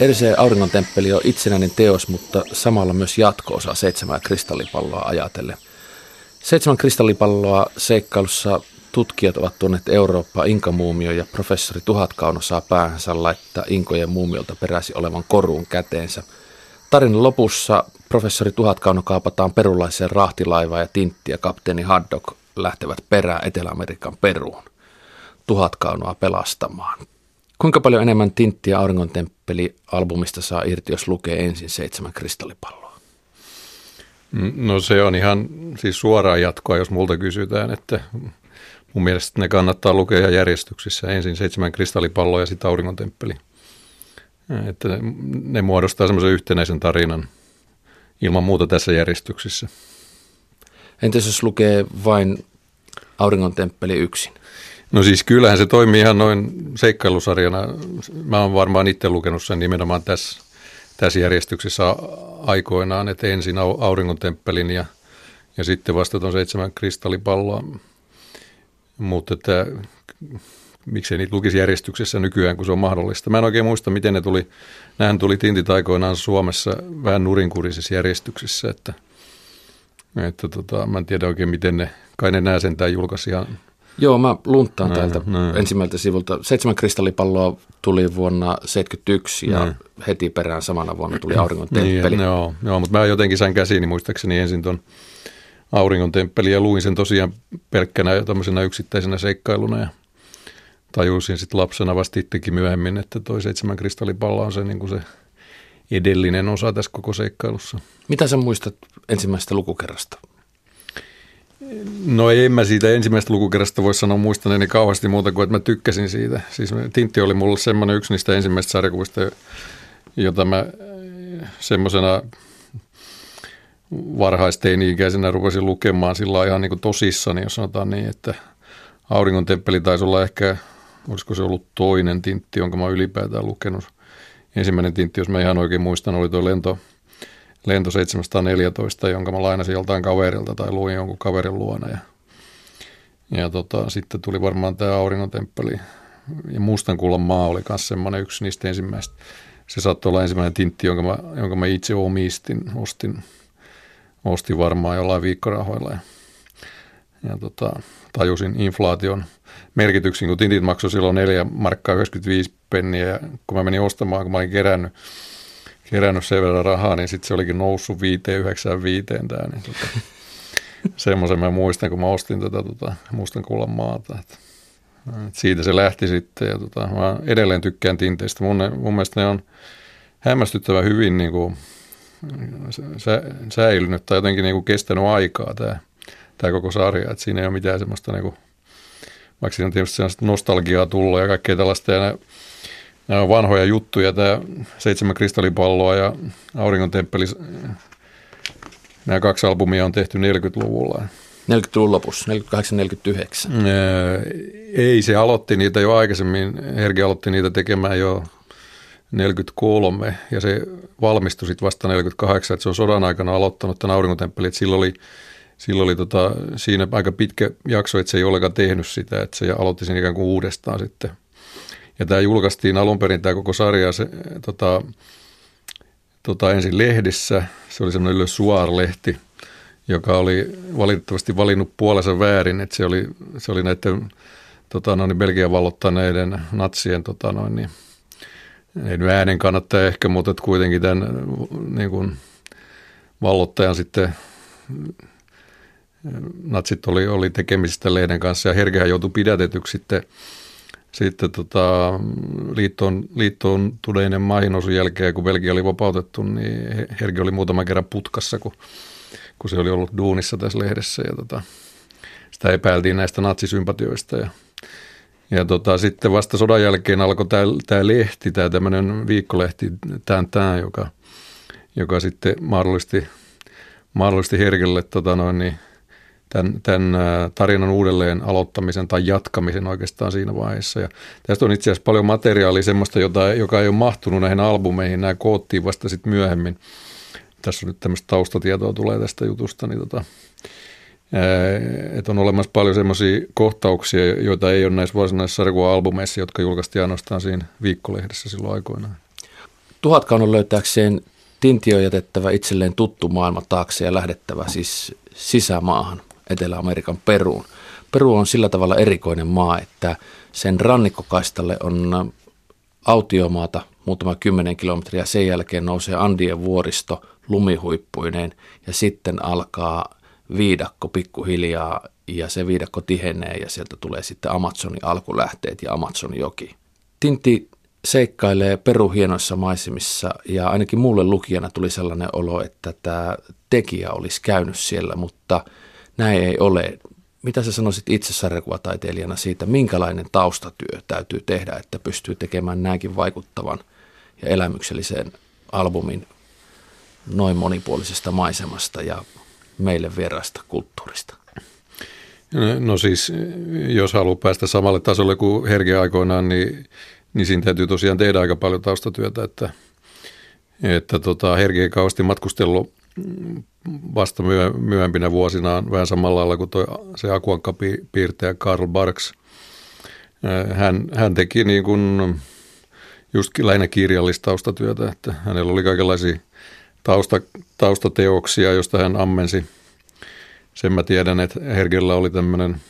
Erisee auringon temppeli on itsenäinen teos, mutta samalla myös jatko-osa seitsemää kristallipalloa ajatellen. Seitsemän kristallipalloa seikkailussa tutkijat ovat tuoneet Eurooppaa inkamuumio ja professori Tuhatkauno saa päähänsä laittaa inkojen muumiolta peräsi olevan koruun käteensä. Tarinan lopussa professori Tuhatkauno kaapataan perulaiseen rahtilaivaan ja Tintti ja kapteeni Haddock lähtevät perään Etelä-Amerikan Peruun. Tuhatkaunoa pelastamaan. Kuinka paljon enemmän Tintti ja Auringon temppeli albumista saa irti, jos lukee ensin seitsemän kristallipalloa? No se on ihan siis suoraan jatkoa, jos multa kysytään, että mun mielestä ne kannattaa lukea järjestyksissä. Ensin seitsemän kristallipalloa ja sitten auringon temppeli. Että ne muodostaa semmoisen yhtenäisen tarinan ilman muuta tässä järjestyksissä. Entäs jos lukee vain auringon temppeli yksin? No siis kyllähän se toimii ihan noin seikkailusarjana. Mä oon varmaan itse lukenut sen nimenomaan tässä, tässä järjestyksessä aikoinaan, että ensin auringon temppelin ja, ja sitten vasta tuon seitsemän kristallipalloa. Mutta että miksei niitä lukisi järjestyksessä nykyään, kun se on mahdollista. Mä en oikein muista, miten ne tuli. Nähän tuli tintit aikoinaan Suomessa vähän nurinkurisessa järjestyksessä, että, että tota, mä en tiedä oikein, miten ne, kai ne nää sentään julkaisi ihan Joo, mä lunttaan näin, täältä näin. ensimmäiseltä sivulta. Seitsemän kristallipalloa tuli vuonna 1971 ja näin. heti perään samana vuonna tuli Auringon temppeli. Niin, joo, joo, mutta mä jotenkin sain käsiini muistaakseni ensin tuon Auringon temppeli ja luin sen tosiaan pelkkänä tämmöisenä yksittäisenä seikkailuna ja tajusin sitten lapsena vasta itsekin myöhemmin, että toi seitsemän kristallipalloa on se, niin kuin se edellinen osa tässä koko seikkailussa. Mitä sä muistat ensimmäisestä lukukerrasta? No en mä siitä ensimmäisestä lukukerrasta voi sanoa muistaneeni kauheasti muuta kuin, että mä tykkäsin siitä. Siis Tintti oli mulle semmoinen yksi niistä ensimmäistä sarjakuvista, jota mä semmoisena varhaisteini-ikäisenä rupesin lukemaan sillä ihan niin kuin tosissani, jos sanotaan niin, että Auringon temppeli taisi olla ehkä, olisiko se ollut toinen tintti, jonka mä ylipäätään lukenut. Ensimmäinen tintti, jos mä ihan oikein muistan, oli tuo lento, lento 714, jonka mä lainasin joltain kaverilta tai luin jonkun kaverin luona. Ja, ja tota, sitten tuli varmaan tämä Auringon temppeli. Ja Mustan kullan maa oli myös semmoinen yksi niistä ensimmäistä. Se saattoi olla ensimmäinen tintti, jonka mä, jonka mä itse omistin, ostin, ostin varmaan jollain viikkorahoilla. Ja, ja tota, tajusin inflaation merkityksen, kun tintit maksoi silloin 4 markkaa 95 penniä ja kun mä menin ostamaan, kun mä olin kerännyt, kerännyt sen verran rahaa, niin sitten se olikin noussut 595 tämä. Niin tota, semmoisen mä muistan, kun mä ostin tätä tota, mustan kullan maata. Että, että siitä se lähti sitten ja tota, mä edelleen tykkään tinteistä. Mun, mun mielestä ne on hämmästyttävän hyvin niin kuin, sä, säilynyt tai jotenkin niin kuin kestänyt aikaa tämä, tämä koko sarja. Että siinä ei ole mitään semmoista, niin kuin, vaikka siinä on tietysti nostalgiaa tullut ja kaikkea tällaista. Ja nämä, nämä on vanhoja juttuja, tämä Seitsemän kristallipalloa ja Auringon temppeli, nämä kaksi albumia on tehty 40-luvulla. 40-luvun lopussa, 48-49. Ei, se aloitti niitä jo aikaisemmin. Hergi aloitti niitä tekemään jo 43 ja se valmistui sitten vasta 48, että se on sodan aikana aloittanut tämän aurinkotemppelin, silloin oli, silloin oli tota, siinä aika pitkä jakso, että se ei ollenkaan tehnyt sitä, että se aloitti sen ikään kuin uudestaan sitten. Ja tämä julkaistiin alun perin tämä koko sarja se, tota, tota, ensin lehdissä, se oli semmoinen Le Soir-lehti, joka oli valitettavasti valinnut puolensa väärin, että se oli, se oli näiden tota, noin, Belgian vallottaneiden natsien tota, noin, niin, ei äänen kannattaa ehkä, mutta että kuitenkin tämän niin kuin, vallottajan sitten natsit oli, oli tekemisistä lehden kanssa ja Herkehän joutui pidätetyksi sitten, sitten tota, liittoon, liittoon tuneinen maihin jälkeen, kun Belgia oli vapautettu, niin Herke oli muutaman kerran putkassa, kun, kun se oli ollut duunissa tässä lehdessä ja tota, sitä epäiltiin näistä natsisympatioista ja ja tota, sitten vasta sodan jälkeen alkoi tämä lehti, tämä tämmöinen viikkolehti, tämän, tämä, joka, joka sitten mahdollisti, mahdollisti Herkelle tota noin, niin tämän, tämän tarinan uudelleen aloittamisen tai jatkamisen oikeastaan siinä vaiheessa. Ja tästä on itse asiassa paljon materiaalia semmoista, jota, joka ei ole mahtunut näihin albumeihin. Nämä koottiin vasta sitten myöhemmin. Tässä on nyt tämmöistä taustatietoa tulee tästä jutusta, niin tota, että on olemassa paljon semmoisia kohtauksia, joita ei ole näissä varsinaisissa sarjakuva-albumeissa, jotka julkaistiin ainoastaan siinä viikkolehdessä silloin aikoinaan. Tuhatkaunon löytääkseen Tinti on jätettävä itselleen tuttu maailma taakse ja lähdettävä siis sisämaahan, Etelä-Amerikan Peruun. Peru on sillä tavalla erikoinen maa, että sen rannikkokaistalle on autiomaata muutama kymmenen kilometriä. Sen jälkeen nousee Andien vuoristo lumihuippuineen ja sitten alkaa viidakko pikkuhiljaa ja se viidakko tihenee ja sieltä tulee sitten Amazonin alkulähteet ja Amazonin joki. Tinti seikkailee peruhienoissa maisemissa ja ainakin mulle lukijana tuli sellainen olo, että tämä tekijä olisi käynyt siellä, mutta näin ei ole. Mitä sä sanoisit itse sarjakuvataiteilijana siitä, minkälainen taustatyö täytyy tehdä, että pystyy tekemään näinkin vaikuttavan ja elämyksellisen albumin noin monipuolisesta maisemasta ja meille vieraasta kulttuurista? No, no siis, jos haluaa päästä samalle tasolle kuin Herge aikoinaan, niin, niin siinä täytyy tosiaan tehdä aika paljon taustatyötä, että, että tota, Herge kausti matkustellut vasta myö, myöhempinä vuosinaan vähän samalla lailla kuin toi, se Akuankka piirtäjä Karl Barks. Hän, hän teki niin kuin just lähinnä kirjallista taustatyötä, että hänellä oli kaikenlaisia tausta, taustateoksia, josta hän ammensi. Sen mä tiedän, että Hergellä oli tämmöinen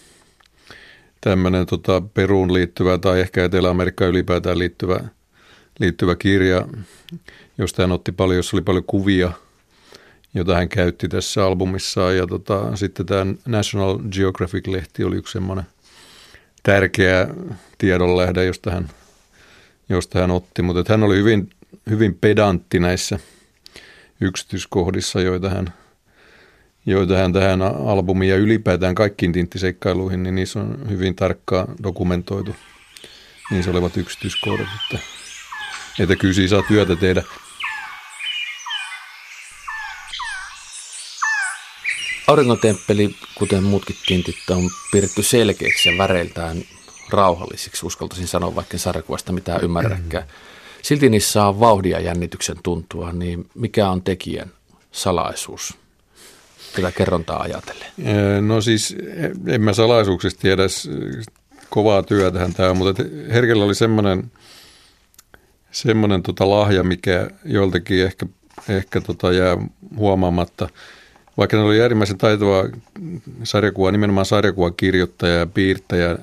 tämmöinen tota Peruun liittyvä tai ehkä Etelä-Amerikkaan ylipäätään liittyvä, liittyvä kirja, josta hän otti paljon, jossa oli paljon kuvia, jota hän käytti tässä albumissaan. Ja tota, sitten tämä National Geographic-lehti oli yksi semmoinen tärkeä tiedonlähde, josta hän, josta hän otti. Mutta hän oli hyvin, hyvin pedantti näissä – yksityiskohdissa, joita hän, joita hän tähän albumiin ja ylipäätään kaikkiin tinttiseikkailuihin, niin niissä on hyvin tarkkaan dokumentoitu niissä olevat yksityiskohdat, että, että kyllä saa työtä tehdä. Aurinkotemppeli, kuten muutkin tintit, on piirretty selkeäksi ja väreiltään rauhallisiksi, uskaltaisin sanoa, vaikka sarjakuvasta mitään ymmärräkään. Mm. Silti niissä saa vauhdia jännityksen tuntua, niin mikä on tekijän salaisuus tätä kerrontaa ajatellen? No siis en mä salaisuuksista tiedä, kovaa työtähän tämä on, mutta Herkellä oli semmoinen, semmoinen tota lahja, mikä joiltakin ehkä, ehkä tota jää huomaamatta. Vaikka ne oli äärimmäisen taitava sarjakuva, nimenomaan sarjakuvakirjoittaja ja piirtäjä,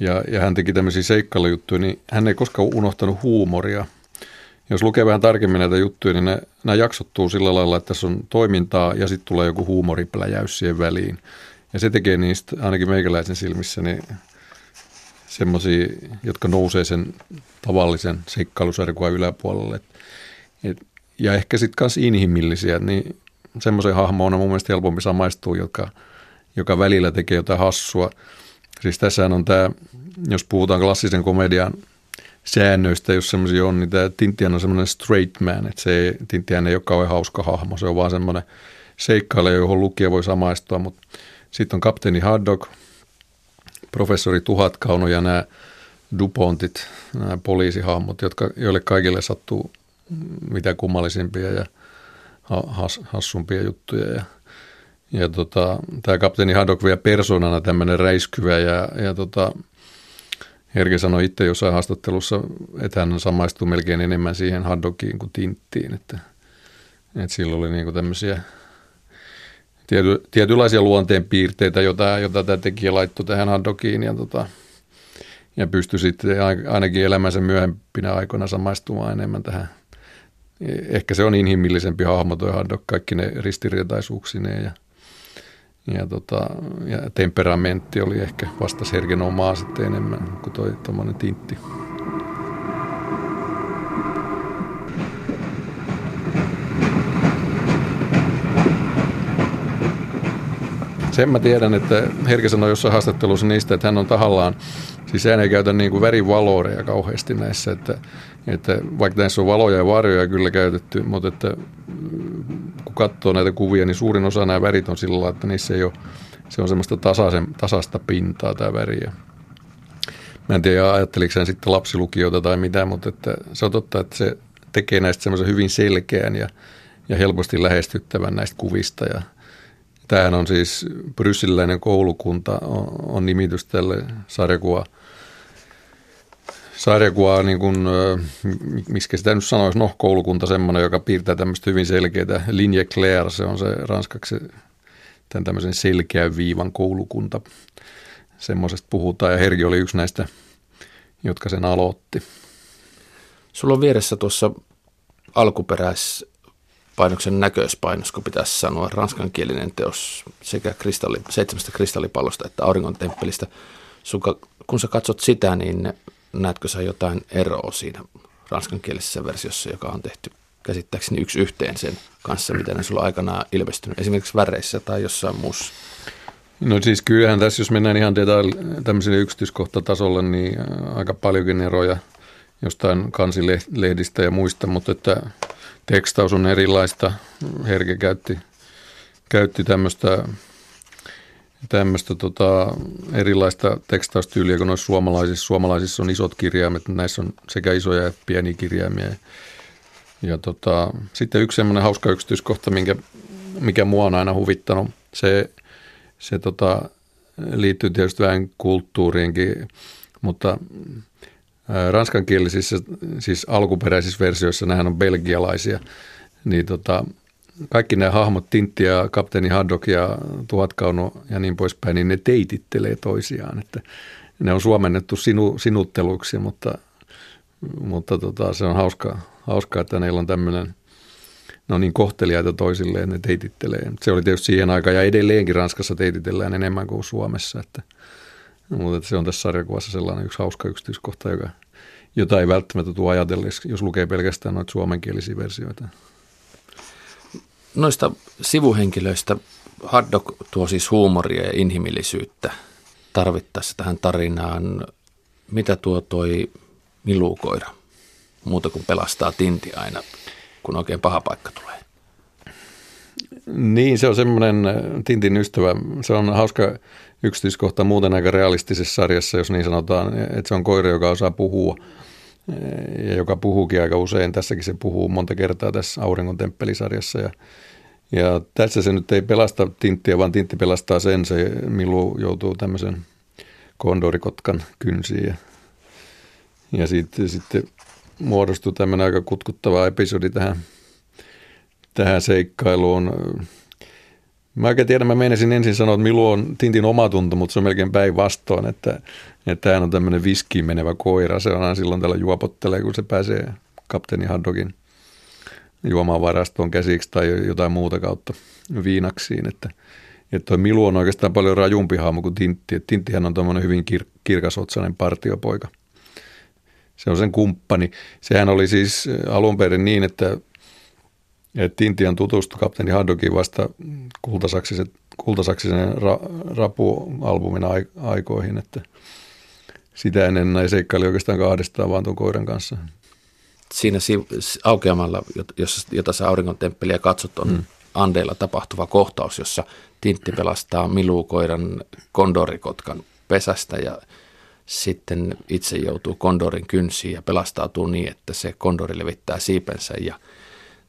ja, ja hän teki tämmöisiä seikkailujuttuja, niin hän ei koskaan unohtanut huumoria. Jos lukee vähän tarkemmin näitä juttuja, niin nämä jaksottuu sillä lailla, että tässä on toimintaa ja sitten tulee joku huumoripläjäys siihen väliin. Ja se tekee niistä ainakin meikäläisen silmissä niin semmoisia, jotka nousee sen tavallisen seikkailusarjakuvan yläpuolelle. Et, ja ehkä sitten myös inhimillisiä, niin semmoisen hahmo on mun mielestä helpompi samaistua, joka, joka välillä tekee jotain hassua – Siis tässähän on tämä, jos puhutaan klassisen komedian säännöistä, jos semmoisia on, niin tämä Tintian on semmoinen straight man, että se Tintian ei ole kauhean hauska hahmo, se on vaan semmoinen seikkailija, johon lukija voi samaistua, mutta sitten on kapteeni Haddock, professori Tuhatkauno ja nämä Dupontit, nämä poliisihahmot, jotka, joille kaikille sattuu mitä kummallisimpia ja has, hassumpia juttuja ja ja tota, tämä kapteeni Haddock vielä persoonana tämmöinen räiskyvä ja, ja tota, Herke sanoi itse jossain haastattelussa, että hän samaistuu melkein enemmän siihen Haddockiin kuin Tinttiin, että, että sillä oli niinku tämmöisiä tiety, tietynlaisia luonteenpiirteitä, jota, jota tämä tekijä laittoi tähän Haddockiin ja, tota, ja pystyi sitten ainakin elämänsä myöhempinä aikoina samaistumaan enemmän tähän. Ehkä se on inhimillisempi hahmo tuo Haddock, kaikki ne ristiriitaisuuksineen ja – ja, tota, ja temperamentti oli ehkä vastas hergen omaa sitten enemmän kuin toi tuommoinen tintti. Sen mä tiedän, että Herke sanoi jossain haastattelussa niistä, että hän on tahallaan, siis hän ei käytä niin värivaloreja kauheasti näissä, että, että vaikka näissä on valoja ja varjoja kyllä käytetty, mutta että kun katsoo näitä kuvia, niin suurin osa nämä värit on sillä lailla, että niissä ei ole, se on semmoista tasaisen, tasasta pintaa tämä väri. Mä en tiedä, ajatteliko hän sitten lapsilukijoita tai mitä, mutta että se on totta, että se tekee näistä semmoisen hyvin selkeän ja, ja helposti lähestyttävän näistä kuvista. Ja tämähän on siis Brysseliläinen koulukunta on, on nimitys tälle sarjakuva sarjakuva, niin kuin, miksi sitä nyt sanoisi, no koulukunta semmoinen, joka piirtää tämmöistä hyvin selkeää. Linje Claire, se on se ranskaksi tämän tämmöisen selkeän viivan koulukunta. Semmoisesta puhutaan ja Hergi oli yksi näistä, jotka sen aloitti. Sulla on vieressä tuossa alkuperäispainoksen näköispainos, kun pitäisi sanoa ranskankielinen teos sekä kristalli, seitsemästä kristallipallosta että auringon temppelistä. kun sä katsot sitä, niin näetkö sä jotain eroa siinä ranskankielisessä versiossa, joka on tehty käsittääkseni yksi yhteen sen kanssa, mitä ne sulla aikanaan ilmestynyt, esimerkiksi väreissä tai jossain muussa? No siis kyllähän tässä, jos mennään ihan detail- tämmöiselle yksityiskohtatasolle, niin aika paljonkin eroja jostain kansilehdistä ja muista, mutta että tekstaus on erilaista. Herke käytti, käytti tämmöistä tämmöistä tota, erilaista tekstaustyyliä kuin noissa suomalaisissa. Suomalaisissa on isot kirjaimet, näissä on sekä isoja että pieniä kirjaimia. Ja tota, sitten yksi semmoinen hauska yksityiskohta, minkä, mikä mua on aina huvittanut, se, se tota, liittyy tietysti vähän kulttuuriinkin, mutta ranskankielisissä, siis alkuperäisissä versioissa, nämähän on belgialaisia, niin tota, kaikki nämä hahmot, Tintti ja kapteeni Haddock ja Tuhatkauno ja niin poispäin, niin ne teitittelee toisiaan. Että ne on suomennettu sinu, sinutteluksi, mutta, mutta tota, se on hauskaa, hauskaa, että neillä on tämmöinen, no niin kohteliaita toisilleen, ne teitittelee. Se oli tietysti siihen aikaan ja edelleenkin Ranskassa teititellään enemmän kuin Suomessa, että, mutta se on tässä sarjakuvassa sellainen yksi hauska yksityiskohta, joka, jota ei välttämättä tule ajatelleeksi, jos lukee pelkästään noita suomenkielisiä versioita. Noista sivuhenkilöistä Haddock tuo siis huumoria ja inhimillisyyttä tarvittaessa tähän tarinaan. Mitä tuo toi milukoira? Muuta kuin pelastaa tinti aina, kun oikein paha paikka tulee. Niin, se on semmoinen äh, Tintin ystävä. Se on hauska yksityiskohta muuten aika realistisessa sarjassa, jos niin sanotaan, että se on koira, joka osaa puhua äh, ja joka puhuukin aika usein. Tässäkin se puhuu monta kertaa tässä Auringon temppelisarjassa ja ja tässä se nyt ei pelasta Tinttiä, vaan Tintti pelastaa sen. Se Milu joutuu tämmöisen kondorikotkan kynsiin. Ja, ja sitten, sitten muodostuu tämmöinen aika kutkuttava episodi tähän, tähän seikkailuun. Mä oikein tiedän, mä menisin ensin sanoa, että Milu on Tintin omatunto, mutta se on melkein päinvastoin, että, että hän on tämmöinen viskiin menevä koira. Se on aina silloin tällä juopottelee, kun se pääsee kapteeni Haddokin – juomavarastoon käsiksi tai jotain muuta kautta viinaksiin. Että, että Milu on oikeastaan paljon rajumpi hahmo kuin Tintti. Et Tinttihän on tuommoinen hyvin kir- kirkasotsainen partiopoika. Se on sen kumppani. Sehän oli siis alun perin niin, että, että Tintian tutustui kapteeni Haddockin vasta kultasaksisen, kultasaksisen ra, rapualbumin aikoihin, että sitä ennen näin seikkaili oikeastaan kahdestaan vaan tuon koiran kanssa siinä aukeamalla, jota sä auringon temppeliä katsot, on mm. Andeilla tapahtuva kohtaus, jossa Tintti pelastaa Milukoiran kondorikotkan pesästä ja sitten itse joutuu kondorin kynsiin ja pelastautuu niin, että se kondori levittää siipensä ja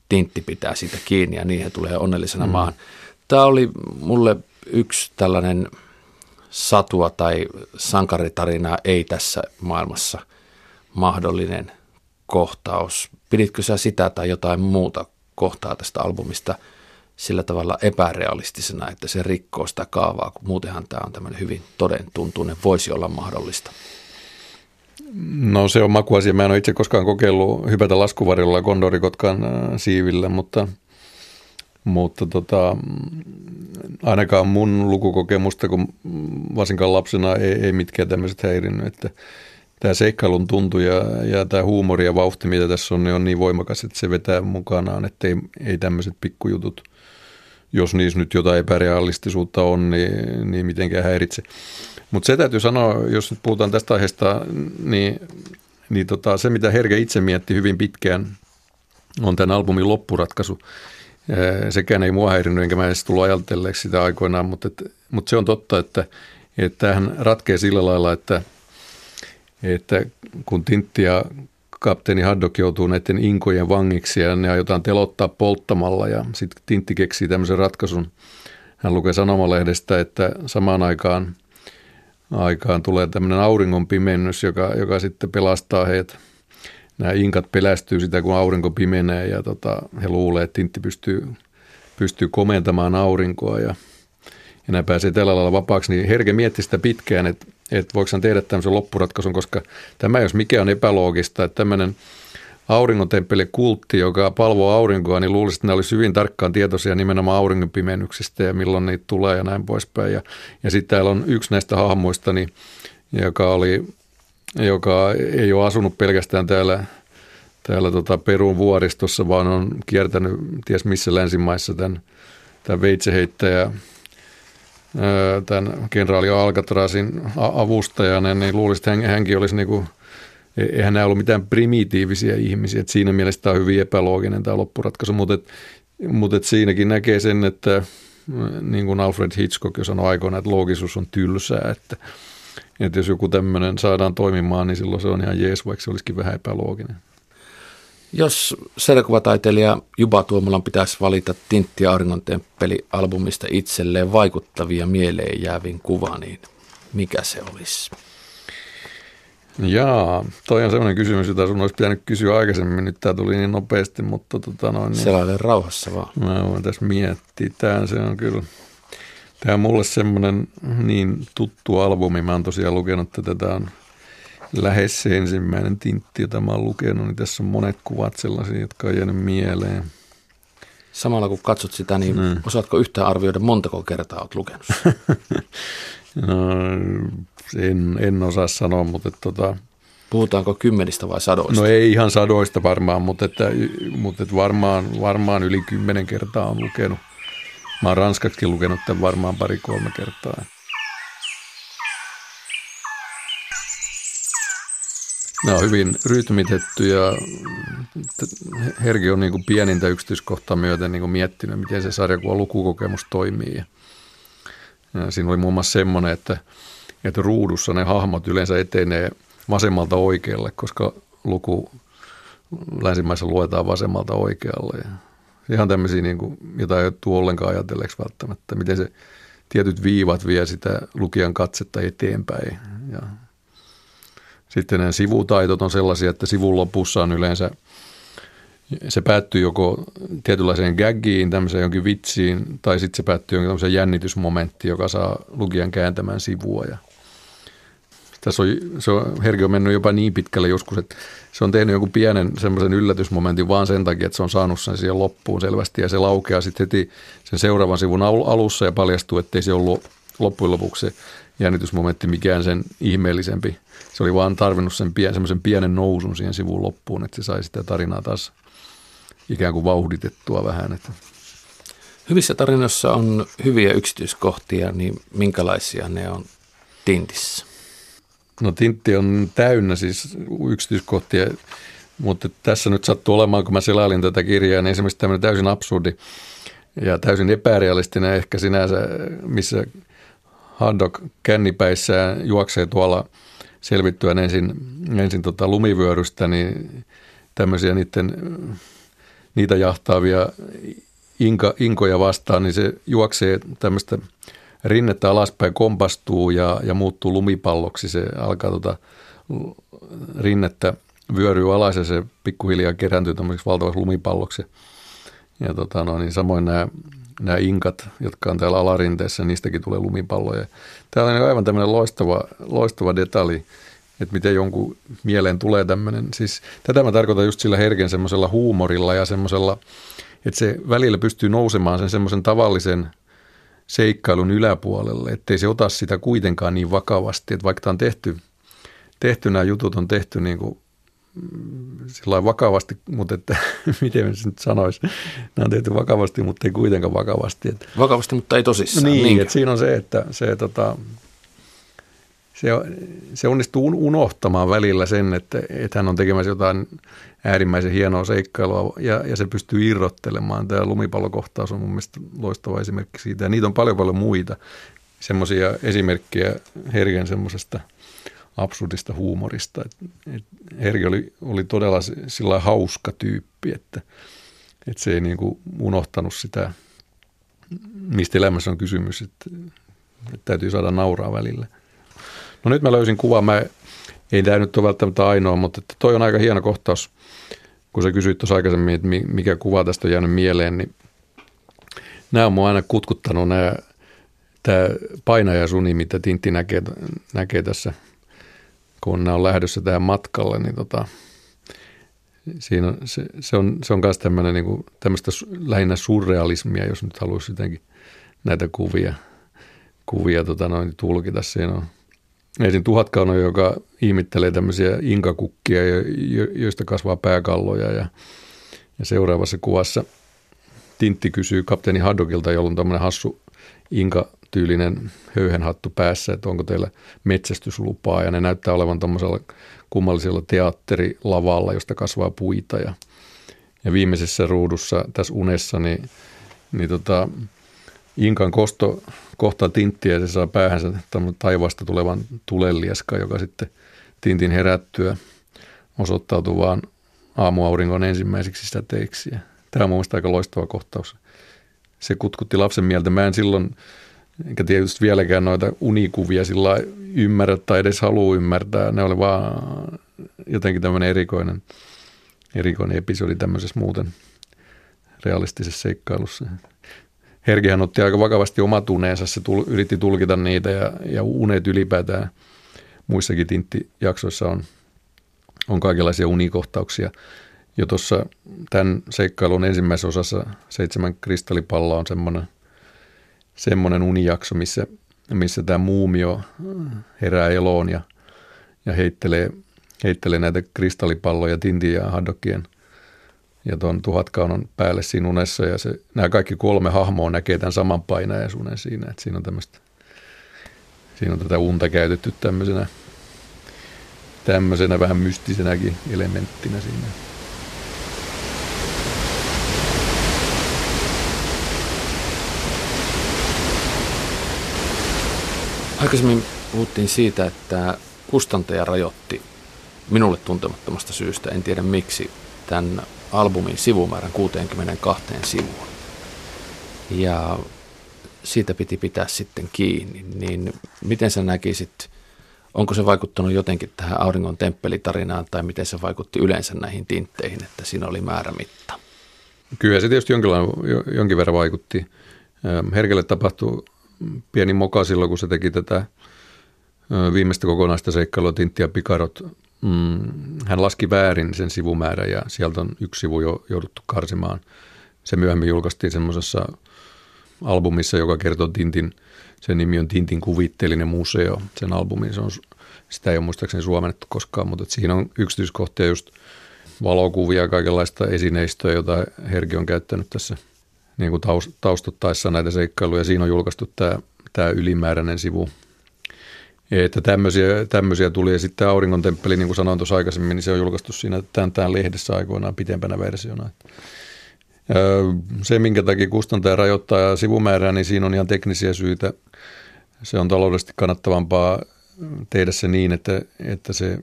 Tintti pitää siitä kiinni ja niin he tulee onnellisena mm. maahan. Tämä oli mulle yksi tällainen satua tai sankaritarinaa ei tässä maailmassa mahdollinen kohtaus. Piditkö sä sitä tai jotain muuta kohtaa tästä albumista sillä tavalla epärealistisena, että se rikkoo sitä kaavaa, kun muutenhan tämä on tämmöinen hyvin todentuntuinen, voisi olla mahdollista? No se on makuasia. Mä en ole itse koskaan kokeillut hypätä laskuvarjolla kondorikotkan äh, siivillä, mutta, mutta tota, ainakaan mun lukukokemusta, kun varsinkaan lapsena ei, ei mitkään tämmöiset häirinnyt, että tämä seikkailun tuntu ja, ja tämä huumori ja vauhti, mitä tässä on, niin on niin voimakas, että se vetää mukanaan, että ei, ei tämmöiset pikkujutut, jos niissä nyt jotain epärealistisuutta on, niin, niin mitenkään häiritse. Mutta se täytyy sanoa, jos nyt puhutaan tästä aiheesta, niin, niin tota, se mitä Herge itse mietti hyvin pitkään, on tämän albumin loppuratkaisu. Sekään ei mua häirinyt, enkä mä edes tullut ajatelleeksi sitä aikoinaan, mutta, et, mutta se on totta, että, että tämähän ratkee sillä lailla, että – että kun Tintti ja kapteeni Haddock joutuu näiden inkojen vangiksi ja ne aiotaan telottaa polttamalla ja sitten Tintti keksii tämmöisen ratkaisun. Hän lukee sanomalehdestä, että samaan aikaan aikaan tulee tämmöinen auringon pimennys, joka, joka sitten pelastaa heitä. Nämä inkat pelästyy sitä, kun aurinko pimenee ja tota, he luulee, että tintti pystyy, pystyy komentamaan aurinkoa ja, ja nämä pääsee tällä lailla vapaaksi. Niin Herke mietti sitä pitkään, että, että voiko hän tehdä tämmöisen loppuratkaisun, koska tämä jos mikä on epäloogista, että tämmöinen – auringontemppeli kultti, joka palvoo aurinkoa, niin luulisin, että ne olisi hyvin tarkkaan tietoisia nimenomaan auringon ja milloin niitä tulee ja näin poispäin. Ja, ja sitten täällä on yksi näistä hahmoista, niin, joka, oli, joka ei ole asunut pelkästään täällä, täällä tota Perun vuoristossa, vaan on kiertänyt ties missä länsimaissa tämän, tämän veitseheittäjä tämän kenraali Alcatrasin avustajana, niin luulisin, että hänkin olisi niin kuin – eihän nämä ollut mitään primitiivisiä ihmisiä, että siinä mielessä tämä on hyvin epälooginen tämä loppuratkaisu, mutta, et, mutta et siinäkin näkee sen, että niin kuin Alfred Hitchcock jo sanoi aikoina, että loogisuus on tylsää, että, että jos joku tämmöinen saadaan toimimaan, niin silloin se on ihan jees, vaikka se olisikin vähän epälooginen. Jos sarjakuvataiteilija Juba Tuomolan pitäisi valita Tintti ja Auringon albumista itselleen vaikuttavia mieleen jäävin kuva, niin mikä se olisi? Jaa, toi on sellainen kysymys, jota sun olisi pitänyt kysyä aikaisemmin. Nyt tämä tuli niin nopeasti, mutta tota noin. Niin, Selaile rauhassa vaan. Mä voin tässä miettiä. Tämä se on kyllä, tämä on mulle semmoinen niin tuttu albumi. Mä oon tosiaan lukenut tätä, tämä on lähes se ensimmäinen tintti, jota mä oon lukenut. Niin tässä on monet kuvat sellaisia, jotka on jäänyt mieleen. Samalla kun katsot sitä, niin mm. osaatko yhtään arvioida, montako kertaa olet lukenut? no, en, en osaa sanoa, mutta tota, Puhutaanko kymmenistä vai sadoista? No ei ihan sadoista varmaan, mutta, että, mutta että varmaan, varmaan yli kymmenen kertaa on lukenut. Mä oon ranskaksikin lukenut tämän varmaan pari-kolme kertaa. Ne on hyvin rytmitetty ja Herki on niin kuin pienintä yksityiskohtaa myöten niin kuin miettinyt, miten se sarjakuva lukukokemus toimii. Ja siinä oli muun muassa semmoinen, että – että ruudussa ne hahmot yleensä etenee vasemmalta oikealle, koska luku länsimaissa luetaan vasemmalta oikealle. Ja ihan tämmöisiä, niin kuin, jota ei tule ollenkaan ajatelleeksi välttämättä, miten se tietyt viivat vie sitä lukijan katsetta eteenpäin. Ja sitten nämä sivutaitot on sellaisia, että sivun lopussa on yleensä, se päättyy joko tietynlaiseen gaggiin, tämmöiseen jonkin vitsiin, tai sitten se päättyy jonkin tämmöiseen jännitysmomenttiin, joka saa lukijan kääntämään sivua. Ja tässä on, se on, Herki on mennyt jopa niin pitkälle joskus, että se on tehnyt joku pienen semmoisen yllätysmomentin vaan sen takia, että se on saanut sen siihen loppuun selvästi ja se laukeaa sitten heti sen seuraavan sivun alussa ja paljastuu, ettei se ollut loppujen lopuksi se jännitysmomentti mikään sen ihmeellisempi. Se oli vaan tarvinnut sen pien, semmoisen pienen nousun siihen sivun loppuun, että se sai sitä tarinaa taas ikään kuin vauhditettua vähän. Että. Hyvissä tarinoissa on hyviä yksityiskohtia, niin minkälaisia ne on Tintissä? No Tintti on täynnä siis yksityiskohtia, mutta tässä nyt sattuu olemaan, kun mä selailin tätä kirjaa, niin esimerkiksi tämmöinen täysin absurdi ja täysin epärealistinen ehkä sinänsä, missä Haddock kännipäissään juoksee tuolla selvittyä ensin, ensin tota lumivyörystä, niin tämmöisiä niiden, niitä jahtaavia inka, inkoja vastaan, niin se juoksee tämmöistä – rinnettä alaspäin kompastuu ja, ja muuttuu lumipalloksi. Se alkaa tota rinnettä vyöryy alas ja se pikkuhiljaa kerääntyy tämmöiseksi valtavaksi lumipalloksi. Ja tota, no, niin samoin nämä, nämä inkat, jotka on täällä alarinteessä, niistäkin tulee lumipalloja. Täällä on aivan tämmöinen loistava, loistava detalji, että miten jonkun mieleen tulee tämmöinen. Siis, tätä mä tarkoitan just sillä herken semmoisella huumorilla ja semmoisella, että se välillä pystyy nousemaan sen semmoisen tavallisen – seikkailun yläpuolelle, ettei se ota sitä kuitenkaan niin vakavasti, että vaikka tämä on tehty, tehty nämä jutut on tehty niin kuin sillä vakavasti, mutta että miten se nyt sanoisi, nämä on tehty vakavasti, mutta ei kuitenkaan vakavasti. Että, vakavasti, mutta ei tosissaan. Niin, että siinä on se, että se, tota, se, se onnistuu unohtamaan välillä sen, että, että hän on tekemässä jotain äärimmäisen hienoa seikkailua ja, ja se pystyy irrottelemaan. Tämä lumipallokohtaus on mun mielestä loistava esimerkki siitä ja niitä on paljon paljon muita semmoisia esimerkkejä Hergen semmoisesta absurdista huumorista. Et, et Herge oli, oli todella sillä hauska tyyppi, että, että se ei niin kuin unohtanut sitä, mistä elämässä on kysymys, että, että täytyy saada nauraa välillä. No nyt mä löysin kuvan, mä ei tämä nyt ole välttämättä ainoa, mutta että toi on aika hieno kohtaus, kun sä kysyit tuossa aikaisemmin, että mikä kuva tästä on jäänyt mieleen, niin nämä on mua aina kutkuttanut nämä, tämä painaja suni, mitä Tintti näkee, näkee tässä, kun nämä on lähdössä tähän matkalle, niin tota, siinä on, se, se, on, se on myös tämmöinen niin kuin, tämmöistä lähinnä surrealismia, jos nyt haluaisi jotenkin näitä kuvia, kuvia tota noin, tulkita. Siinä on ensin tuhatkauno, joka ihmittelee tämmöisiä inkakukkia, joista kasvaa pääkalloja ja, ja seuraavassa kuvassa Tintti kysyy kapteeni Haddokilta, jolla on tämmöinen hassu inka-tyylinen höyhenhattu päässä, että onko teillä metsästyslupaa ja ne näyttää olevan tuommoisella kummallisella teatterilavalla, josta kasvaa puita ja, ja viimeisessä ruudussa tässä unessa, niin, niin tota, Inkan kosto kohtaa tinttiä ja se saa päähänsä taivaasta tulevan tulelieska, joka sitten tintin herättyä osoittautuu vaan aamuauringon ensimmäiseksi sitä teiksi. Tämä on mielestäni aika loistava kohtaus. Se kutkutti lapsen mieltä. Mä en silloin, enkä tietysti vieläkään noita unikuvia sillä ymmärrä tai edes halua ymmärtää. Ne oli vaan jotenkin tämmöinen erikoinen, erikoinen episodi tämmöisessä muuten realistisessa seikkailussa. Herkihän otti aika vakavasti omat uneensa, se tul, yritti tulkita niitä ja, ja unet ylipäätään muissakin tinttijaksoissa on, on kaikenlaisia unikohtauksia. Jo tuossa tämän seikkailun ensimmäisessä osassa seitsemän kristallipalloa on semmoinen, semmoinen unijakso, missä, missä tämä muumio herää eloon ja, ja heittelee, heittelee näitä kristallipalloja Tintin ja Haddokien – ja tuon tuhatkaunon päälle siinä unessa ja se, nämä kaikki kolme hahmoa näkee tämän saman painajaisuuden siinä, että siinä on tämmöistä, siinä on tätä unta käytetty tämmöisenä, tämmöisenä vähän mystisenäkin elementtinä siinä. Aikaisemmin puhuttiin siitä, että kustantaja rajoitti minulle tuntemattomasta syystä, en tiedä miksi, tämän albumin sivumäärän 62 sivuun. Ja siitä piti pitää sitten kiinni. Niin miten sä näkisit, onko se vaikuttanut jotenkin tähän auringon temppelitarinaan tai miten se vaikutti yleensä näihin tintteihin, että siinä oli määrämitta? Kyllä se tietysti jonkin verran vaikutti. Herkelle tapahtui pieni moka silloin, kun se teki tätä viimeistä kokonaista seikkailua Tintti ja Pikarot mm, hän laski väärin sen sivumäärän ja sieltä on yksi sivu jo jouduttu karsimaan. Se myöhemmin julkaistiin semmoisessa albumissa, joka kertoo Tintin, sen nimi on Tintin kuvitteellinen museo, sen albumin. Se on, sitä ei ole muistaakseni suomennettu koskaan, mutta siinä on yksityiskohtia just valokuvia ja kaikenlaista esineistöä, jota Herki on käyttänyt tässä niin kuin taustottaessa näitä seikkailuja. Siinä on julkaistu tämä, tämä ylimääräinen sivu, että tämmöisiä, tämmöisiä tuli. Ja sitten Auringon temppeli, niin kuin sanoin tuossa aikaisemmin, niin se on julkaistu siinä tämän, tämän lehdessä aikoinaan pitempänä versiona. Se, minkä takia kustantaja rajoittaa sivumäärää, niin siinä on ihan teknisiä syitä. Se on taloudellisesti kannattavampaa tehdä se niin, että, että se,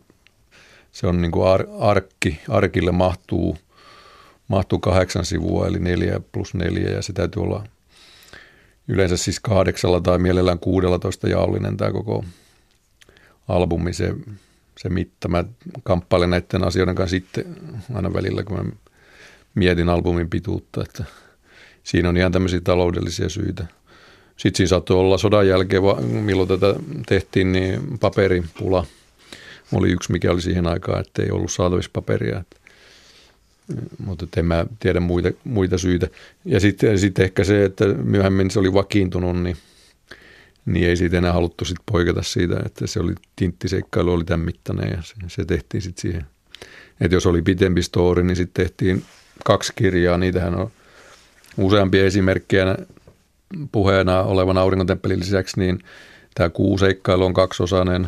se on niin kuin ar, arkki, arkille mahtuu, mahtuu kahdeksan sivua, eli neljä plus neljä, ja se täytyy olla yleensä siis kahdeksalla tai mielellään kuudella jaollinen tämä koko albumi, se, se mitta. Mä kamppailen näiden asioiden kanssa sitten aina välillä, kun mä mietin albumin pituutta, että siinä on ihan tämmöisiä taloudellisia syitä. Sitten siinä saattoi olla sodan jälkeen, milloin tätä tehtiin, niin paperipula oli yksi, mikä oli siihen aikaan, että ei ollut saatavissa paperia. Mutta en mä tiedä muita, muita syitä. Ja sitten sit ehkä se, että myöhemmin se oli vakiintunut, niin – niin ei siitä enää haluttu sit poiketa siitä, että se oli tinttiseikkailu oli tämän mittainen ja se, se tehtiin sitten siihen. Että jos oli pitempi story, niin sitten tehtiin kaksi kirjaa, niitähän on useampia esimerkkejä puheena olevan aurinkotemppelin lisäksi, niin tämä kuuseikkailu on kaksosainen.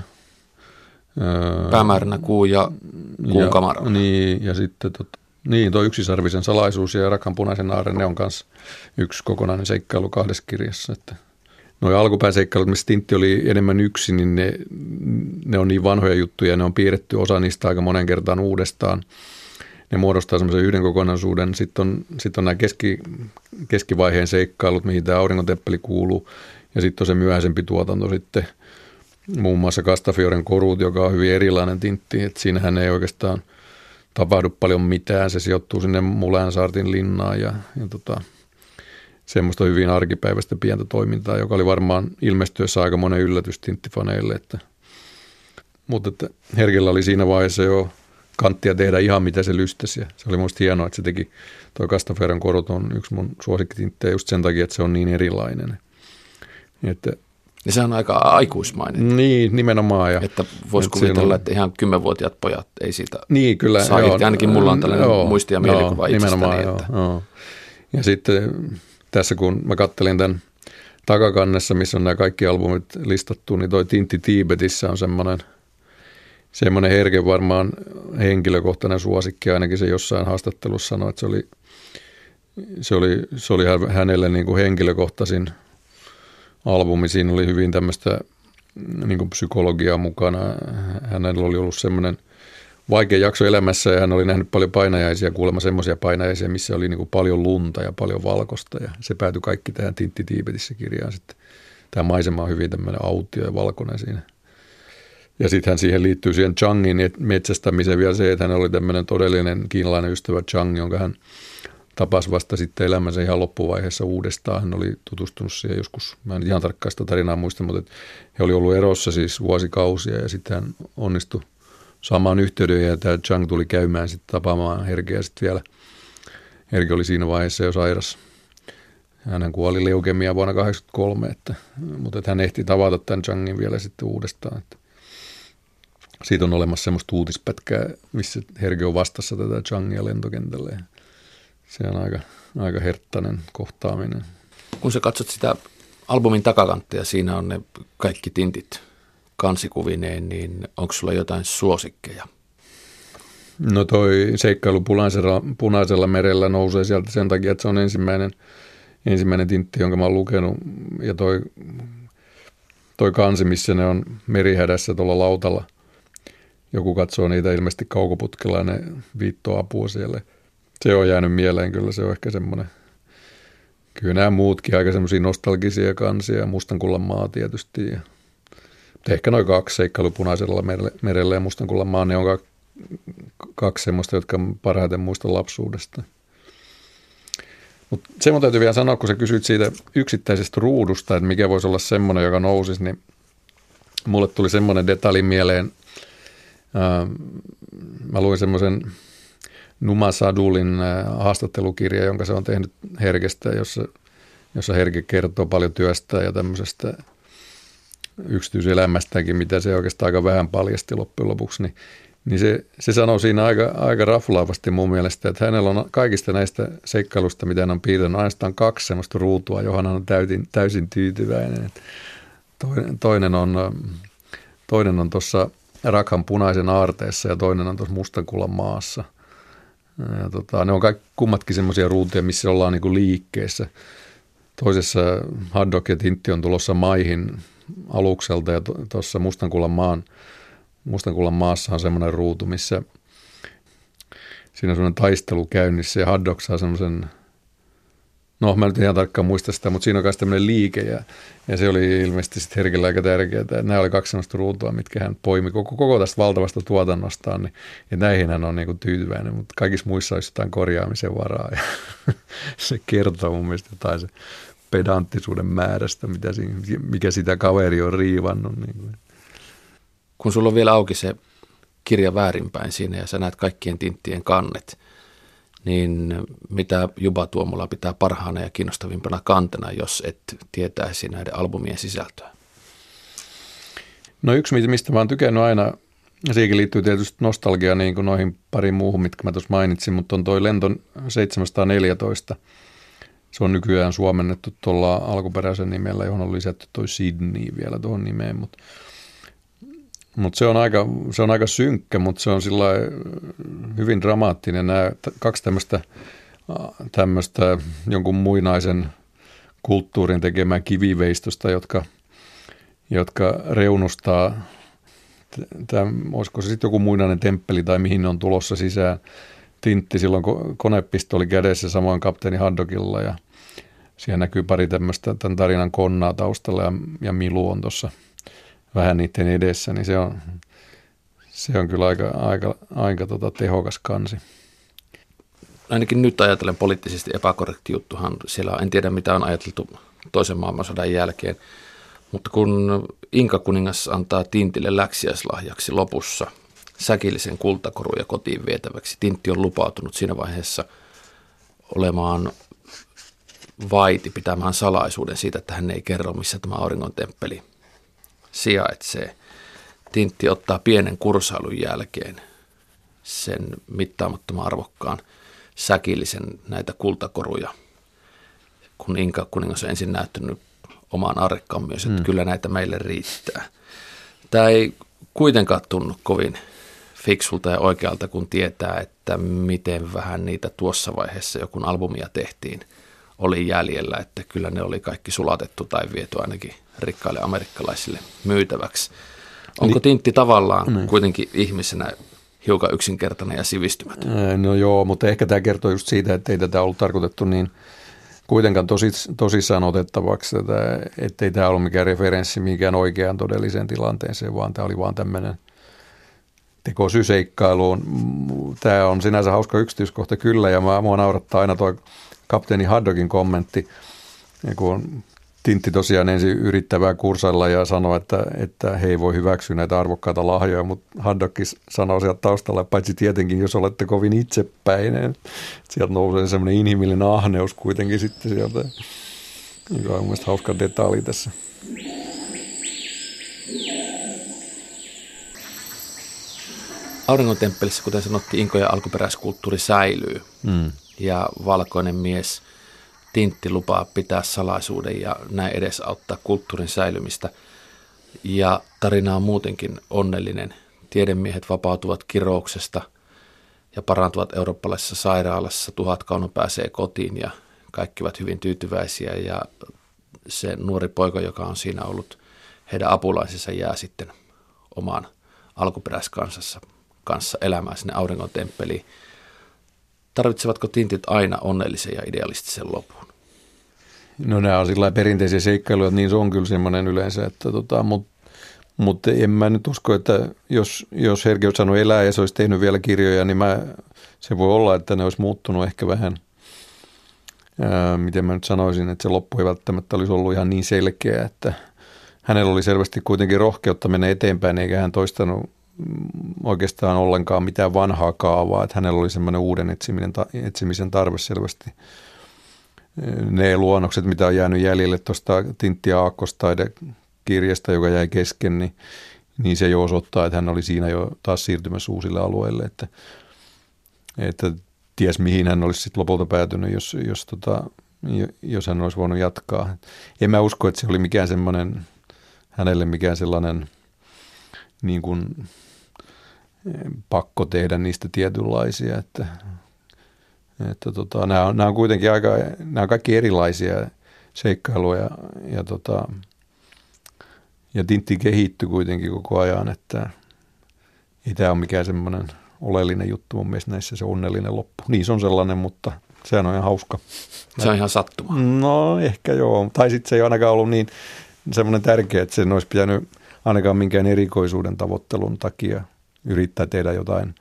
Öö, Päämääränä kuu ja kuun kamara. Niin, ja sitten tot, niin, tuo yksisarvisen salaisuus ja Rakan punaisen aaren, ne on myös yksi kokonainen seikkailu kahdessa kirjassa, että – Nuo alkupääseikkailut, missä Tintti oli enemmän yksi, niin ne, ne on niin vanhoja juttuja, ne on piirretty osa niistä aika monen kertaan uudestaan. Ne muodostaa semmoisen yhden kokonaisuuden. Sitten on, sitten on nämä keski, keskivaiheen seikkailut, mihin tämä aurinkotemppeli kuuluu. Ja sitten on se myöhäisempi tuotanto sitten, muun muassa Castafioren korut, joka on hyvin erilainen tintti, että siinähän ei oikeastaan tapahdu paljon mitään, se sijoittuu sinne Mulansaartin linnaan ja, ja tota, semmoista hyvin arkipäiväistä pientä toimintaa, joka oli varmaan ilmestyessä aika monen yllätys tinttifaneille, että, mutta että Herkellä oli siinä vaiheessa jo kanttia tehdä ihan mitä se lystäsi. Se oli musta hienoa, että se teki, toi Castaferran korot on yksi mun suosikkitinttejä just sen takia, että se on niin erilainen. Että, ja se on aika aikuismainen. Niin, nimenomaan. Ja, että voisi kuvitella, on... että ihan kymmenvuotiaat pojat ei siitä niin, kyllä, saa joo, Ainakin mulla on tällainen joo, muisti ja mielikuva joo, itsestäni. Joo, että... joo. Ja sitten tässä kun mä kattelin tämän takakannessa, missä on nämä kaikki albumit listattu, niin toi Tintti Tiibetissä on semmoinen – semmoinen herke varmaan henkilökohtainen suosikki, ainakin se jossain haastattelussa sanoi, että se oli, se oli, se oli hänelle niin kuin henkilökohtaisin albumi. Siinä oli hyvin tämmöistä niin kuin psykologiaa mukana. Hänellä oli ollut semmoinen vaikea jakso elämässä ja hän oli nähnyt paljon painajaisia, kuulemma semmoisia painajaisia, missä oli niin paljon lunta ja paljon valkosta ja se päätyi kaikki tähän Tintti Tiibetissä kirjaan sitten. Tämä maisema on hyvin tämmöinen autio ja valkoinen siinä – ja sitten siihen liittyy siihen Changin metsästämiseen vielä se, että hän oli tämmöinen todellinen kiinalainen ystävä Chang, jonka hän tapasi vasta sitten elämänsä ihan loppuvaiheessa uudestaan. Hän oli tutustunut siihen joskus, mä en ihan tarkkaan sitä tarinaa muista, mutta he oli ollut erossa siis vuosikausia ja sitten hän onnistui saamaan yhteyden ja tämä Chang tuli käymään sitten tapaamaan Herkeä sitten vielä. Herke oli siinä vaiheessa jo sairas. Hän kuoli leukemia vuonna 1983, että, mutta että hän ehti tavata tämän Changin vielä sitten uudestaan. Että siitä on olemassa semmoista uutispätkää, missä Herge on vastassa tätä Changia lentokentälle. Se on aika, aika herttainen kohtaaminen. Kun sä katsot sitä albumin takakanttia, siinä on ne kaikki tintit kansikuvineen, niin onko sulla jotain suosikkeja? No toi seikkailu punaisella, punaisella merellä nousee sieltä sen takia, että se on ensimmäinen, ensimmäinen tintti, jonka mä oon lukenut. Ja toi, toi kansi, missä ne on merihädässä tuolla lautalla – joku katsoo niitä ilmeisesti kaukoputkella ja ne viittoo apua siellä. Se on jäänyt mieleen kyllä, se on ehkä semmoinen. Kyllä nämä muutkin aika semmoisia nostalgisia kansia, Mustankullan maa tietysti. Ja, ehkä noin kaksi seikkailu punaisella merellä ja Mustankullan maa, ne on kaksi semmoista, jotka parhaiten muistan lapsuudesta. Mutta se mun täytyy vielä sanoa, kun sä kysyit siitä yksittäisestä ruudusta, että mikä voisi olla semmoinen, joka nousisi, niin mulle tuli semmoinen detalji mieleen Mä luin semmoisen Numa Sadulin haastattelukirja, jonka se on tehnyt Herkestä, jossa, jossa Herke kertoo paljon työstä ja tämmöisestä yksityiselämästäkin, mitä se oikeastaan aika vähän paljasti loppujen lopuksi, niin, niin se, se sanoo siinä aika, aika raflaavasti mun mielestä, että hänellä on kaikista näistä seikkailusta, mitä hän on piirtänyt, ainoastaan kaksi semmoista ruutua, johon hän on täysin, täysin tyytyväinen. Toinen, toinen on, toinen on Rakhan punaisen aarteessa ja toinen on tuossa Mustankullan maassa. Ja tota, ne on kaikki kummatkin semmoisia ruutuja, missä ollaan niinku liikkeessä. Toisessa Haddok ja Tintti on tulossa maihin alukselta ja tuossa Mustankullan, maan, Mustankullan maassa on semmoinen ruutu, missä siinä on semmoinen taistelu käynnissä ja Haddok saa semmoisen No, mä nyt ihan tarkkaan muista sitä, mutta siinä on myös tämmöinen liike ja, ja se oli ilmeisesti sitten herkellä aika tärkeää. Että nämä oli kaksi sellaista ruutua, mitkä hän poimi koko, koko tästä valtavasta tuotannostaan, niin ja näihin hän on niin kuin tyytyväinen, mutta kaikissa muissa olisi jotain korjaamisen varaa ja se kertoo mun mielestä jotain se pedanttisuuden määrästä, mitä siinä, mikä sitä kaveri on riivannut. Niin kuin. Kun sulla on vielä auki se kirja väärinpäin siinä ja sä näet kaikkien tinttien kannet – niin mitä Juba Tuomola pitää parhaana ja kiinnostavimpana kantena, jos et tietäisi näiden albumien sisältöä? No yksi, mistä mä oon tykännyt aina, siihenkin liittyy tietysti nostalgia niin kuin noihin pariin muuhun, mitkä mä tuossa mainitsin, mutta on toi Lenton 714. Se on nykyään suomennettu tuolla alkuperäisen nimellä, johon on lisätty toi Sydney vielä tuohon nimeen, mutta mutta se, on aika, se on aika synkkä, mutta se on sillä hyvin dramaattinen. Nämä kaksi tämmöistä tämmöistä jonkun muinaisen kulttuurin tekemää kiviveistosta, jotka, jotka reunustaa, tämä, olisiko se sitten joku muinainen temppeli tai mihin ne on tulossa sisään. Tintti silloin konepistoli kädessä samoin kapteeni Haddokilla ja siellä näkyy pari tämmöistä tämän tarinan konnaa taustalla ja, ja Milu on tuossa – vähän niiden edessä, niin se on, se on kyllä aika, aika, aika tota tehokas kansi. Ainakin nyt ajatellen poliittisesti epäkorrekti juttuhan siellä, en tiedä mitä on ajateltu toisen maailmansodan jälkeen, mutta kun Inka kuningas antaa Tintille läksiäislahjaksi lopussa säkillisen kultakoruja kotiin vietäväksi, Tintti on lupautunut siinä vaiheessa olemaan vaiti pitämään salaisuuden siitä, että hän ei kerro, missä tämä auringon temppeli sijaitsee. Tintti ottaa pienen kursailun jälkeen sen mittaamattoman arvokkaan säkillisen näitä kultakoruja, kun Inka kuningas on ensin näyttänyt omaan arkkaan myös, että mm. kyllä näitä meille riittää. Tämä ei kuitenkaan tunnu kovin fiksulta ja oikealta, kun tietää, että miten vähän niitä tuossa vaiheessa, kun albumia tehtiin, oli jäljellä, että kyllä ne oli kaikki sulatettu tai viety ainakin rikkaille amerikkalaisille myytäväksi. Onko niin, Tintti tavallaan niin. kuitenkin ihmisenä hiukan yksinkertainen ja sivistymätön? No joo, mutta ehkä tämä kertoo just siitä, että ei tätä ollut tarkoitettu niin kuitenkaan tosis, tosissaan otettavaksi, että ei tämä ollut mikään referenssi minkään oikeaan todelliseen tilanteeseen, vaan tämä oli vaan tämmöinen tekosyseikkailuun. Tämä on sinänsä hauska yksityiskohta kyllä, ja mua naurattaa aina tuo kapteeni Haddogin kommentti, kun Tintti tosiaan ensin yrittävää kursailla ja sanoi, että, että he ei voi hyväksyä näitä arvokkaita lahjoja, mutta Haddokki sanoo sieltä taustalla, paitsi tietenkin, jos olette kovin itsepäinen. Sieltä nousee semmoinen inhimillinen ahneus kuitenkin sitten sieltä, joka on mielestäni hauska detalji tässä. Auringontemppelissä, kuten sanottiin, Inko ja alkuperäiskulttuuri säilyy. Mm. Ja valkoinen mies – Tintti lupaa pitää salaisuuden ja näin edes auttaa kulttuurin säilymistä. Ja tarina on muutenkin onnellinen. Tiedemiehet vapautuvat kirouksesta ja parantuvat eurooppalaisessa sairaalassa. Tuhat kauno pääsee kotiin ja kaikki ovat hyvin tyytyväisiä ja se nuori poika, joka on siinä ollut heidän apulaisensa, jää sitten omaan alkuperäiskansassa kanssa elämään sinne auringon temppeliin. Tarvitsevatko tintit aina onnellisen ja idealistisen lopun? No nämä on sillä perinteisiä seikkailuja, niin se on kyllä semmoinen yleensä, että tota, mutta mut en mä nyt usko, että jos, jos Herke olisi saanut elää ja se olisi tehnyt vielä kirjoja, niin mä, se voi olla, että ne olisi muuttunut ehkä vähän, ää, miten mä nyt sanoisin, että se loppu ei välttämättä olisi ollut ihan niin selkeä, että hänellä oli selvästi kuitenkin rohkeutta mennä eteenpäin, eikä hän toistanut oikeastaan ollenkaan mitään vanhaa kaavaa, että hänellä oli semmoinen uuden etsiminen, etsimisen tarve selvästi. Ne luonnokset, mitä on jäänyt jäljelle tuosta Tintti kirjasta, joka jäi kesken, niin, niin se jo osoittaa, että hän oli siinä jo taas siirtymässä uusille alueille, että, että ties mihin hän olisi sitten lopulta päätynyt, jos, jos, tota, jos hän olisi voinut jatkaa. En mä usko, että se oli mikään semmoinen, hänelle mikään sellainen niin kuin pakko tehdä niistä tietynlaisia, että, että tota, nämä, on, nämä on kuitenkin aika, nämä on kaikki erilaisia seikkailuja ja, tota, ja Tintti kehittyy kuitenkin koko ajan, että ei tämä ole mikään semmoinen oleellinen juttu mun mielestä näissä se onnellinen loppu. Niin se on sellainen, mutta sehän on ihan hauska. Se on ihan sattuma. No ehkä joo, tai sitten se ei ainakaan ollut niin semmoinen tärkeä, että sen olisi pitänyt ainakaan minkään erikoisuuden tavoittelun takia – yrittää tehdä jotain,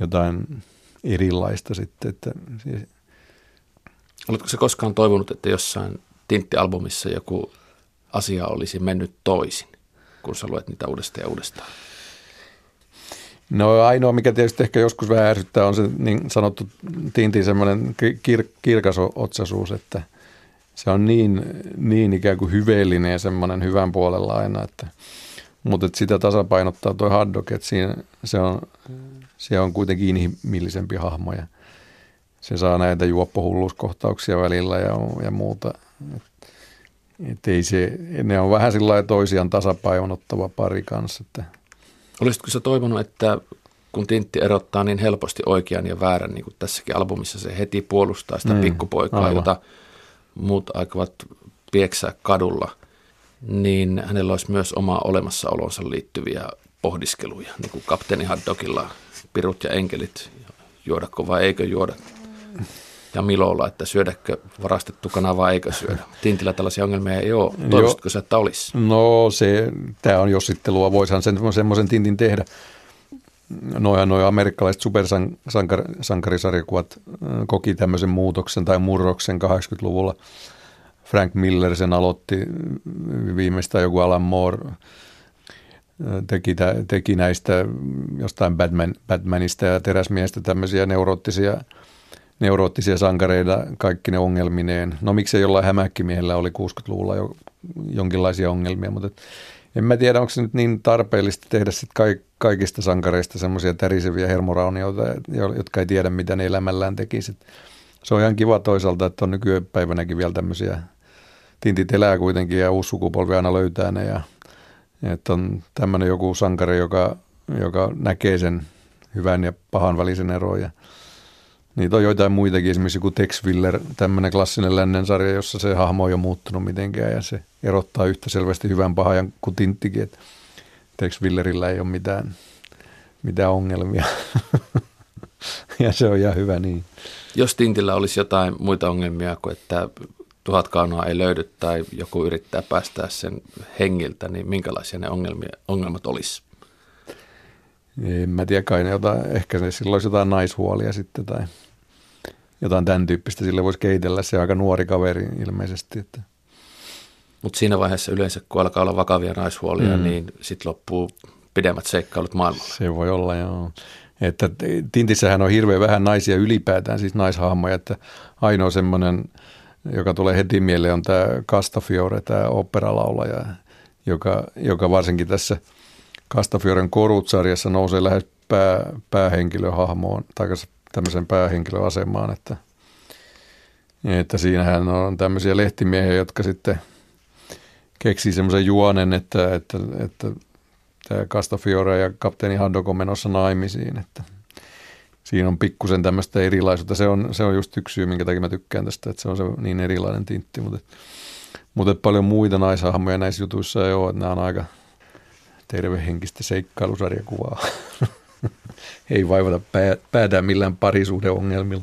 jotain erilaista sitten. Että siis... Oletko se koskaan toivonut, että jossain Tintti-albumissa joku asia olisi mennyt toisin, kun sä luet niitä uudestaan ja uudestaan? No ainoa, mikä tietysti ehkä joskus vähän ärsyttää, on se niin sanottu Tintin semmoinen kir- kirkas otsaisuus, että se on niin, niin ikään kuin hyveellinen ja semmoinen hyvän puolella aina, että – mutta sitä tasapainottaa tuo Haddock, että siinä, se, on, se on kuitenkin inhimillisempi hahmo ja se saa näitä juoppohulluuskohtauksia välillä ja, ja muuta. Et, et ei se, ne on vähän sillä toisiaan tasapainottava pari kanssa. Että. Olisitko sä toivonut, että kun Tintti erottaa niin helposti oikean ja väärän, niin kuin tässäkin albumissa se heti puolustaa sitä mm, pikkupoikaa, aivan. jota muut aikovat pieksää kadulla – niin hänellä olisi myös oma olemassaolonsa liittyviä pohdiskeluja, niin kuin kapteeni Haddokilla, pirut ja enkelit, juodako vai eikö juoda. ja Milolla, että syödäkö varastettu kana vai eikö syödä. Tintillä tällaisia ongelmia ei ole. Toivoisitko sä, että olisi? No se, tämä on jossittelua, voisihan sen, semmoisen tintin tehdä. Noja, noja amerikkalaiset supersankarisarjakuvat koki tämmöisen muutoksen tai murroksen 80-luvulla. Frank Miller sen aloitti viimeistään joku Alan Moore teki, teki näistä jostain Batman, Batmanista ja teräsmiestä tämmöisiä neuroottisia, neuroottisia sankareita kaikki ne ongelmineen. No miksei jollain hämäkkimiehellä oli 60-luvulla jo jonkinlaisia ongelmia, mutta en mä tiedä, onko se nyt niin tarpeellista tehdä sit kaikista sankareista semmoisia täriseviä hermoraunioita, jotka ei tiedä, mitä ne elämällään tekisi. Se on ihan kiva toisaalta, että on nykypäivänäkin vielä tämmöisiä, tintit elää kuitenkin ja uusi sukupolvi aina löytää ne ja että on tämmöinen joku sankari, joka, joka näkee sen hyvän ja pahan välisen eron. Ja niitä on joitain muitakin, esimerkiksi joku Tex Willer, tämmöinen klassinen lännen sarja, jossa se hahmo on jo muuttunut mitenkään ja se erottaa yhtä selvästi hyvän pahan kuin Tinttikin, että Tex Willerillä ei ole mitään, mitään ongelmia. ja se on ihan hyvä niin. Jos Tintillä olisi jotain muita ongelmia kuin että tuhat kaunaa ei löydy tai joku yrittää päästää sen hengiltä, niin minkälaisia ne ongelmia, ongelmat olisi? En mä tiedä, kai ne jotain, ehkä ne silloin olisi jotain naishuolia sitten tai jotain tämän tyyppistä. Sille voisi keitellä, se aika nuori kaveri ilmeisesti. Että. Mutta siinä vaiheessa yleensä, kun alkaa olla vakavia naishuolia, mm. niin sitten loppuu pidemmät seikkailut maailmalla. Se voi olla, joo. Että Tintissähän on hirveän vähän naisia ylipäätään, siis naishahmoja, että ainoa semmoinen – joka tulee heti mieleen, on tämä Castafiore, tämä operalaulaja, joka, joka varsinkin tässä Castafioren korut-sarjassa nousee lähes pää, päähenkilöhahmoon tai tämmöisen päähenkilöasemaan, että, että siinähän on tämmöisiä lehtimiehiä, jotka sitten keksii semmoisen juonen, että, että, että tämä Castafiore ja kapteeni Handok on menossa naimisiin, että – siinä on pikkusen tämmöistä erilaisuutta. Se on, se on just yksi syy, minkä takia mä tykkään tästä, että se on se niin erilainen tintti. Mutta, mutta paljon muita naishahmoja näissä jutuissa ei ole, että nämä on aika tervehenkistä seikkailusarjakuvaa. ei vaivata päätään millään parisuhdeongelmilla.